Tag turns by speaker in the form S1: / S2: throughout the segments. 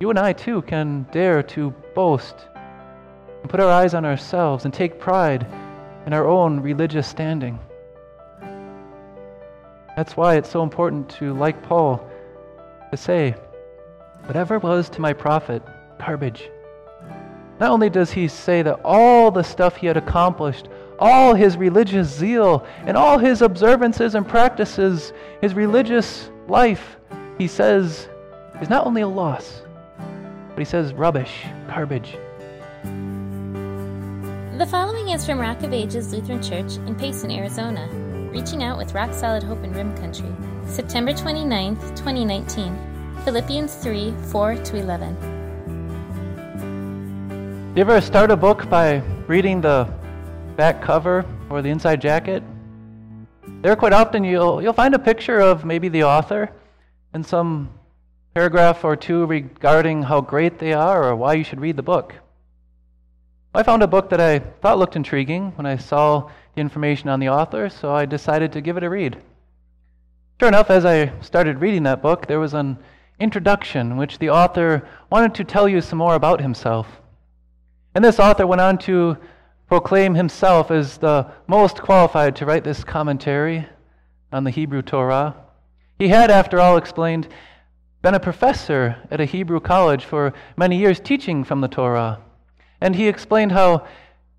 S1: you and I too can dare to boast and put our eyes on ourselves and take pride in our own religious standing. That's why it's so important to, like Paul, to say, whatever was to my profit, garbage. Not only does he say that all the stuff he had accomplished, all his religious zeal, and all his observances and practices, his religious life, he says, is not only a loss, but he says rubbish, garbage.
S2: The following is from Rock of Ages Lutheran Church in Payson, Arizona, reaching out with rock solid hope in Rim Country. September 29th, 2019. Philippians 3 4 to 11.
S1: You ever start a book by reading the back cover or the inside jacket? There, quite often, you'll, you'll find a picture of maybe the author and some paragraph or two regarding how great they are or why you should read the book. I found a book that I thought looked intriguing when I saw the information on the author, so I decided to give it a read. Sure enough, as I started reading that book, there was an introduction in which the author wanted to tell you some more about himself. And this author went on to proclaim himself as the most qualified to write this commentary on the Hebrew Torah. He had, after all, explained, been a professor at a Hebrew college for many years teaching from the Torah. And he explained how,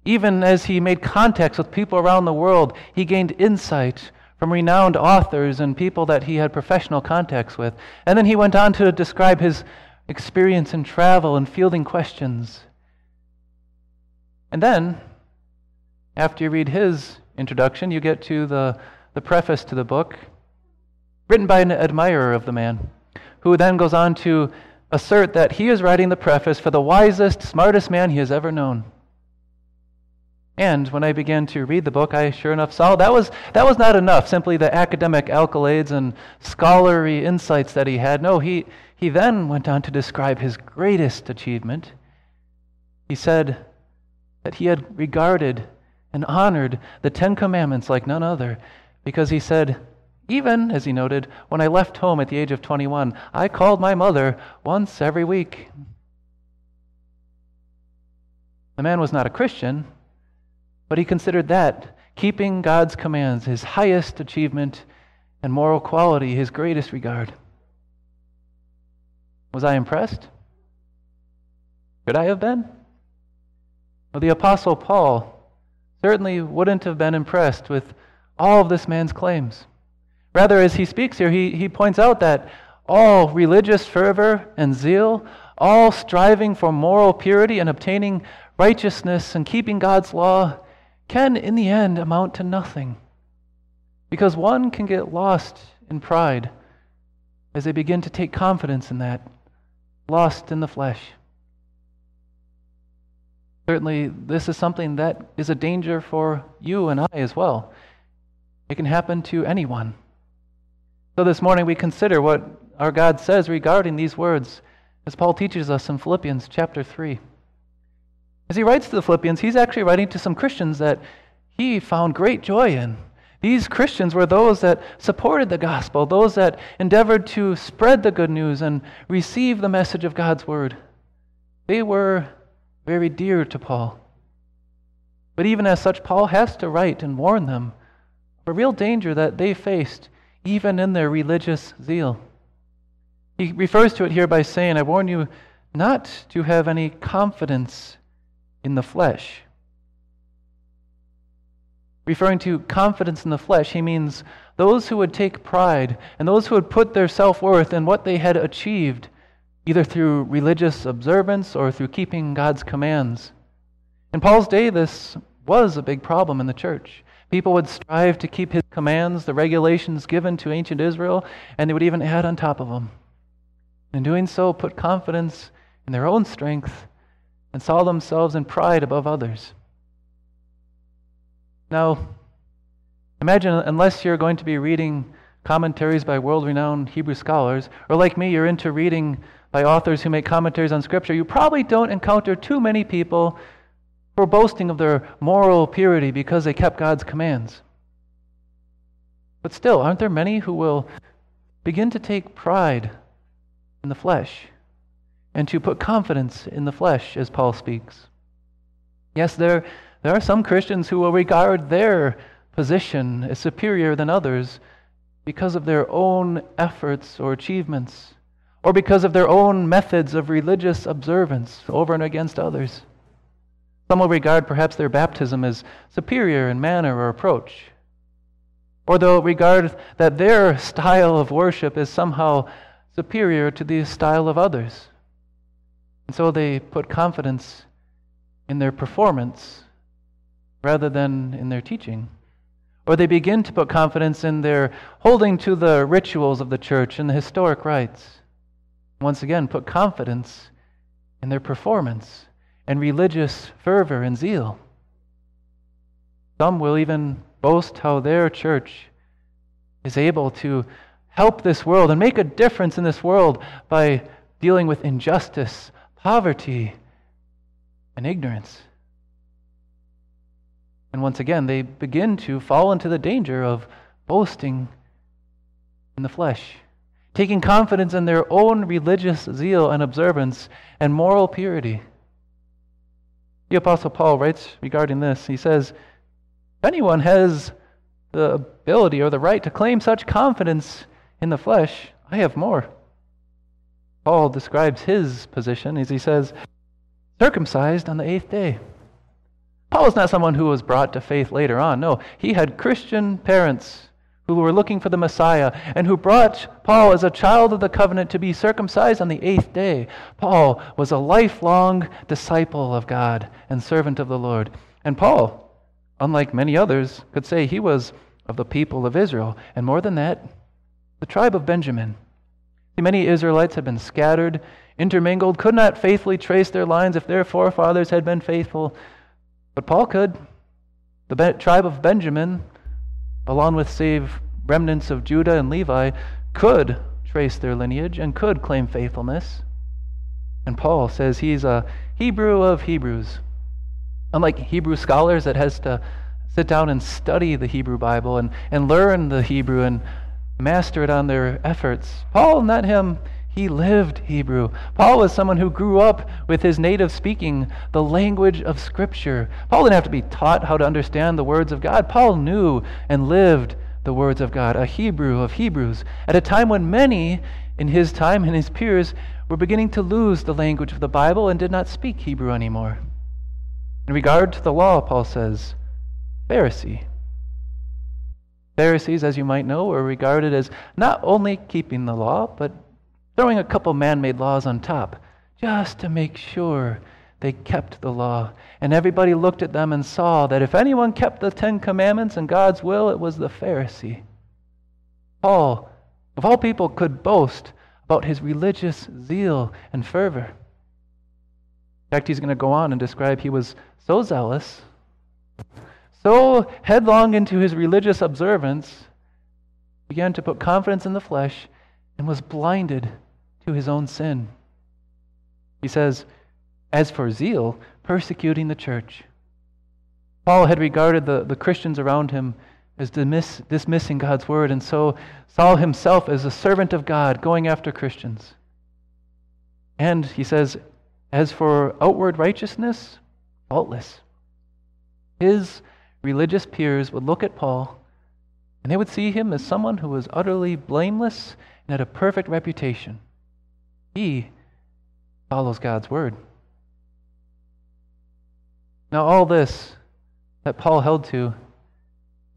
S1: even as he made contacts with people around the world, he gained insight from renowned authors and people that he had professional contacts with. And then he went on to describe his experience in travel and fielding questions. And then, after you read his introduction, you get to the, the preface to the book, written by an admirer of the man, who then goes on to assert that he is writing the preface for the wisest, smartest man he has ever known. And when I began to read the book, I sure enough saw that was, that was not enough, simply the academic accolades and scholarly insights that he had. No, he, he then went on to describe his greatest achievement. He said that he had regarded and honored the Ten Commandments like none other, because he said, even, as he noted, when I left home at the age of 21, I called my mother once every week. The man was not a Christian, but he considered that keeping God's commands his highest achievement and moral quality his greatest regard. Was I impressed? Could I have been? Well, the Apostle Paul certainly wouldn't have been impressed with all of this man's claims. Rather, as he speaks here, he, he points out that all religious fervor and zeal, all striving for moral purity and obtaining righteousness and keeping God's law, can in the end amount to nothing. Because one can get lost in pride as they begin to take confidence in that, lost in the flesh. Certainly, this is something that is a danger for you and I as well. It can happen to anyone. So this morning we consider what our God says regarding these words as Paul teaches us in Philippians chapter 3. As he writes to the Philippians, he's actually writing to some Christians that he found great joy in. These Christians were those that supported the gospel, those that endeavored to spread the good news and receive the message of God's word. They were very dear to Paul. But even as such, Paul has to write and warn them of a real danger that they faced even in their religious zeal. He refers to it here by saying, I warn you not to have any confidence in the flesh. Referring to confidence in the flesh, he means those who would take pride and those who would put their self worth in what they had achieved, either through religious observance or through keeping God's commands. In Paul's day, this was a big problem in the church. People would strive to keep his commands, the regulations given to ancient Israel, and they would even add on top of them. In doing so, put confidence in their own strength and saw themselves in pride above others. Now, imagine unless you're going to be reading commentaries by world renowned Hebrew scholars, or like me, you're into reading by authors who make commentaries on Scripture, you probably don't encounter too many people are boasting of their moral purity because they kept God's commands. But still, aren't there many who will begin to take pride in the flesh and to put confidence in the flesh, as Paul speaks. Yes, there, there are some Christians who will regard their position as superior than others because of their own efforts or achievements, or because of their own methods of religious observance over and against others. Some will regard perhaps their baptism as superior in manner or approach. Or they'll regard that their style of worship is somehow superior to the style of others. And so they put confidence in their performance rather than in their teaching. Or they begin to put confidence in their holding to the rituals of the church and the historic rites. Once again, put confidence in their performance and religious fervor and zeal. Some will even boast how their church is able to help this world and make a difference in this world by dealing with injustice, poverty, and ignorance. And once again, they begin to fall into the danger of boasting in the flesh, taking confidence in their own religious zeal and observance and moral purity. The Apostle Paul writes regarding this, he says, If anyone has the ability or the right to claim such confidence in the flesh, I have more. Paul describes his position as he says, circumcised on the eighth day. Paul is not someone who was brought to faith later on. No, he had Christian parents who were looking for the Messiah and who brought Paul as a child of the covenant to be circumcised on the eighth day. Paul was a lifelong disciple of God and servant of the Lord. And Paul, unlike many others, could say he was of the people of Israel. And more than that, the tribe of Benjamin. See, many Israelites had been scattered, intermingled, could not faithfully trace their lines if their forefathers had been faithful. But Paul could. The tribe of Benjamin, along with save remnants of Judah and Levi, could trace their lineage and could claim faithfulness. And Paul says he's a Hebrew of Hebrews. Unlike Hebrew scholars that has to sit down and study the Hebrew Bible and, and learn the Hebrew and master it on their efforts. Paul, not him, he lived Hebrew. Paul was someone who grew up with his native speaking, the language of Scripture. Paul didn't have to be taught how to understand the words of God. Paul knew and lived the words of God, a Hebrew of Hebrews, at a time when many in his time and his peers were beginning to lose the language of the Bible and did not speak Hebrew anymore. In regard to the law, Paul says, Pharisee. Pharisees, as you might know, were regarded as not only keeping the law, but throwing a couple man made laws on top just to make sure they kept the law. And everybody looked at them and saw that if anyone kept the Ten Commandments and God's will, it was the Pharisee. Paul, of all people, could boast about his religious zeal and fervor. In fact, he's going to go on and describe he was so zealous, so headlong into his religious observance, began to put confidence in the flesh, and was blinded to his own sin. He says, As for zeal, persecuting the church. Paul had regarded the, the Christians around him as dismiss, dismissing God's word, and so saw himself as a servant of God going after Christians. And he says, As for outward righteousness, faultless. His religious peers would look at Paul and they would see him as someone who was utterly blameless and had a perfect reputation. He follows God's word. Now, all this that Paul held to,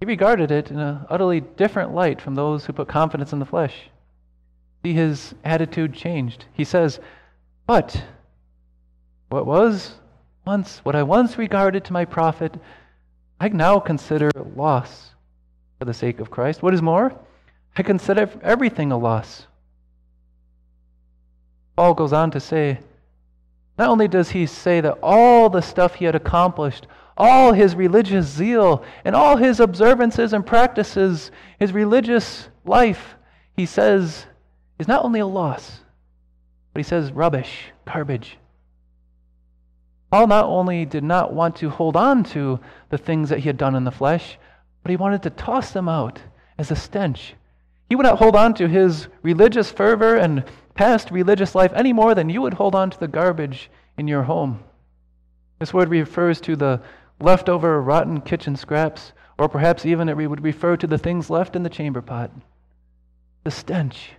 S1: he regarded it in an utterly different light from those who put confidence in the flesh. See, his attitude changed. He says, But what was once, what I once regarded to my profit, I now consider loss for the sake of Christ. What is more, I consider everything a loss Paul goes on to say, not only does he say that all the stuff he had accomplished, all his religious zeal, and all his observances and practices, his religious life, he says, is not only a loss, but he says rubbish, garbage. Paul not only did not want to hold on to the things that he had done in the flesh, but he wanted to toss them out as a stench he would not hold on to his religious fervor and past religious life any more than you would hold on to the garbage in your home. This word refers to the leftover rotten kitchen scraps, or perhaps even it would refer to the things left in the chamber pot. The stench.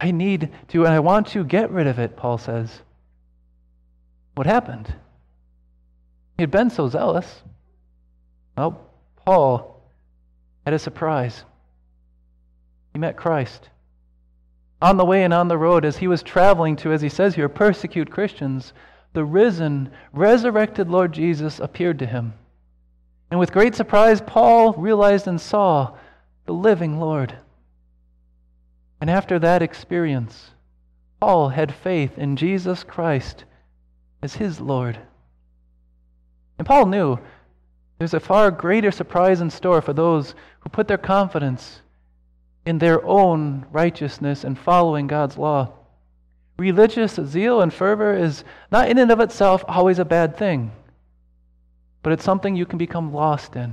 S1: I need to, and I want to get rid of it, Paul says. What happened? He had been so zealous. Well, Paul had a surprise. He met Christ. On the way and on the road, as he was traveling to, as he says here, persecute Christians, the risen, resurrected Lord Jesus appeared to him. And with great surprise, Paul realized and saw the living Lord. And after that experience, Paul had faith in Jesus Christ as his Lord. And Paul knew there's a far greater surprise in store for those who put their confidence in their own righteousness and following God's law. Religious zeal and fervor is not in and of itself always a bad thing, but it's something you can become lost in,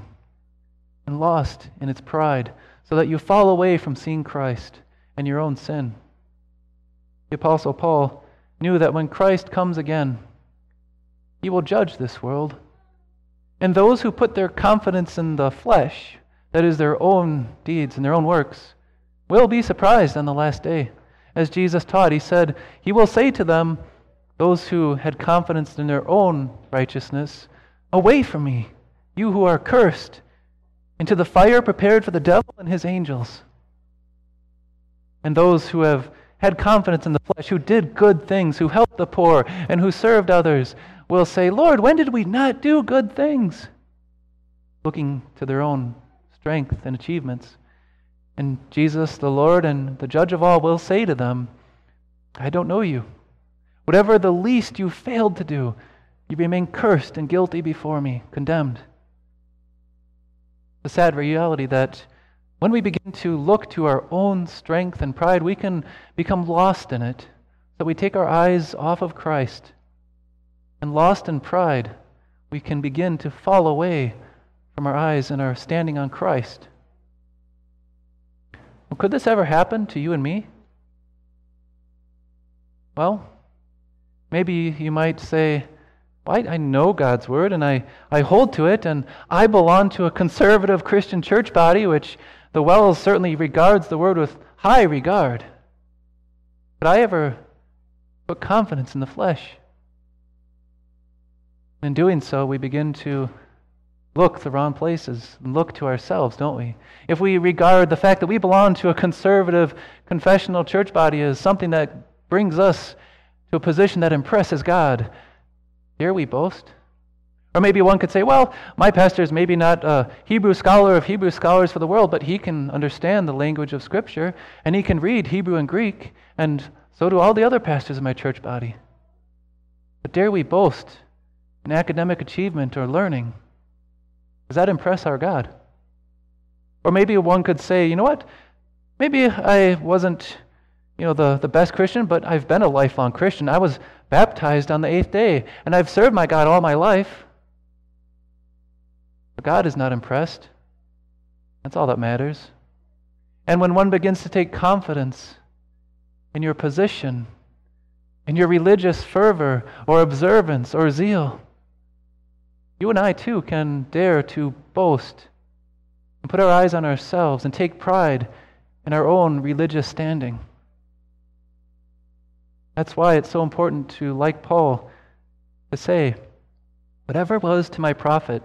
S1: and lost in its pride, so that you fall away from seeing Christ and your own sin. The Apostle Paul knew that when Christ comes again, he will judge this world. And those who put their confidence in the flesh, that is, their own deeds and their own works, will be surprised on the last day. As Jesus taught, he said, He will say to them, those who had confidence in their own righteousness, Away from me, you who are cursed, into the fire prepared for the devil and his angels. And those who have had confidence in the flesh, who did good things, who helped the poor, and who served others, will say, Lord, when did we not do good things? Looking to their own strength and achievements. And Jesus, the Lord and the judge of all, will say to them, I don't know you. Whatever the least you failed to do, you remain cursed and guilty before me, condemned. The sad reality that when we begin to look to our own strength and pride, we can become lost in it. So we take our eyes off of Christ. And lost in pride, we can begin to fall away from our eyes and our standing on Christ. Well, could this ever happen to you and me? Well, maybe you might say, well, I know God's Word and I, I hold to it, and I belong to a conservative Christian church body, which the WELS certainly regards the Word with high regard. But I ever put confidence in the flesh? In doing so, we begin to look the wrong places and look to ourselves, don't we? If we regard the fact that we belong to a conservative confessional church body as something that brings us to a position that impresses God, dare we boast? Or maybe one could say, well, my pastor is maybe not a Hebrew scholar of Hebrew scholars for the world, but he can understand the language of Scripture, and he can read Hebrew and Greek, and so do all the other pastors in my church body. But dare we boast in academic achievement or learning? Does that impress our God? Or maybe one could say, you know what? Maybe I wasn't, you know, the, the best Christian, but I've been a lifelong Christian. I was baptized on the eighth day, and I've served my God all my life. But God is not impressed. That's all that matters. And when one begins to take confidence in your position, in your religious fervor or observance or zeal, you and I too can dare to boast and put our eyes on ourselves and take pride in our own religious standing. That's why it's so important to, like Paul, to say, whatever was to my profit,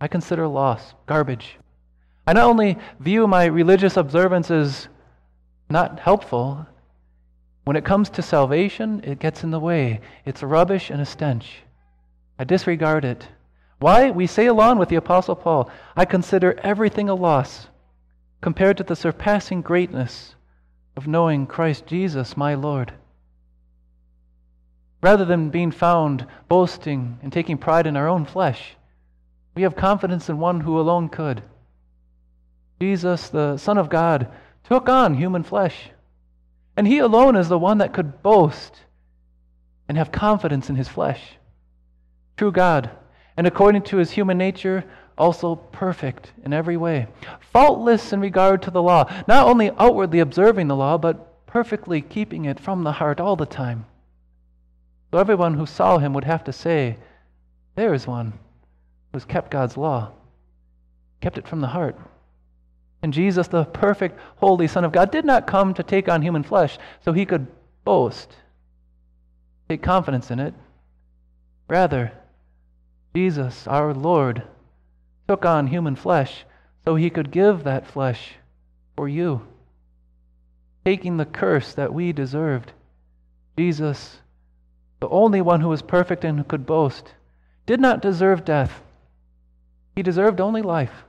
S1: I consider loss, garbage. I not only view my religious observance as not helpful, when it comes to salvation, it gets in the way. It's rubbish and a stench. I disregard it. Why? We say along with the Apostle Paul I consider everything a loss compared to the surpassing greatness of knowing Christ Jesus, my Lord. Rather than being found boasting and taking pride in our own flesh, we have confidence in one who alone could. Jesus, the Son of God, took on human flesh. And he alone is the one that could boast and have confidence in his flesh. True God, and according to his human nature, also perfect in every way, faultless in regard to the law, not only outwardly observing the law, but perfectly keeping it from the heart all the time. So everyone who saw him would have to say, There is one who's kept God's law, kept it from the heart. And Jesus, the perfect, holy Son of God, did not come to take on human flesh so he could boast, take confidence in it. Rather, Jesus, our Lord, took on human flesh so he could give that flesh for you, taking the curse that we deserved. Jesus, the only one who was perfect and who could boast, did not deserve death. He deserved only life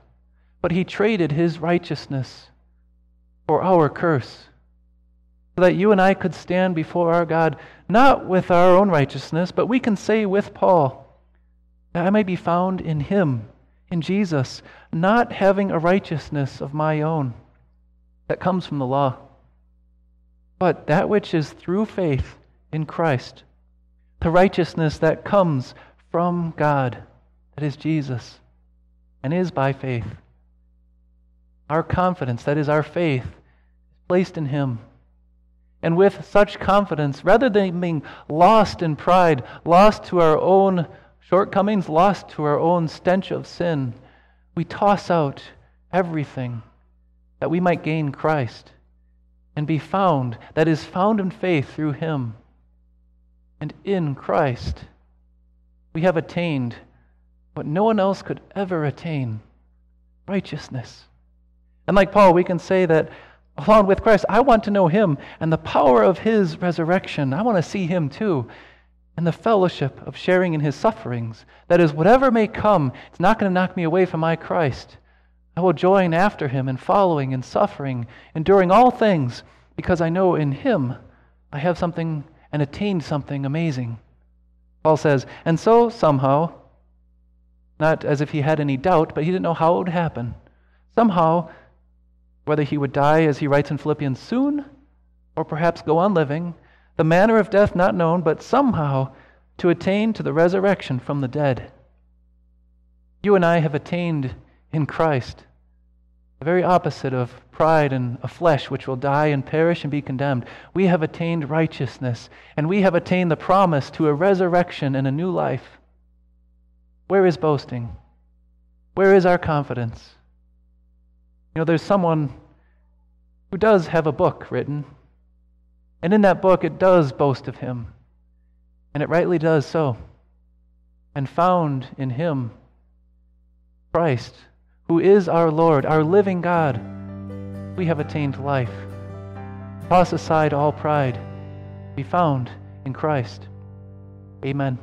S1: but he traded his righteousness for our curse. So that you and I could stand before our God, not with our own righteousness, but we can say with Paul, that I may be found in him, in Jesus, not having a righteousness of my own that comes from the law, but that which is through faith in Christ, the righteousness that comes from God, that is Jesus, and is by faith. Our confidence, that is our faith, is placed in Him. And with such confidence, rather than being lost in pride, lost to our own shortcomings, lost to our own stench of sin, we toss out everything that we might gain Christ and be found, that is, found in faith through Him. And in Christ, we have attained what no one else could ever attain righteousness. And like Paul, we can say that along with Christ, I want to know him and the power of his resurrection. I want to see him too. And the fellowship of sharing in his sufferings. That is, whatever may come, it's not going to knock me away from my Christ. I will join after him in following and suffering, enduring all things, because I know in him I have something and attained something amazing. Paul says, and so somehow, not as if he had any doubt, but he didn't know how it would happen, somehow whether he would die, as he writes in Philippians, soon, or perhaps go on living, the manner of death not known, but somehow to attain to the resurrection from the dead. You and I have attained in Christ the very opposite of pride and a flesh which will die and perish and be condemned. We have attained righteousness, and we have attained the promise to a resurrection and a new life. Where is boasting? Where is our confidence? You know, there's someone who does have a book written, and in that book it does boast of him, and it rightly does so. And found in him, Christ, who is our Lord, our living God, we have attained life. Toss aside all pride, be found in Christ. Amen.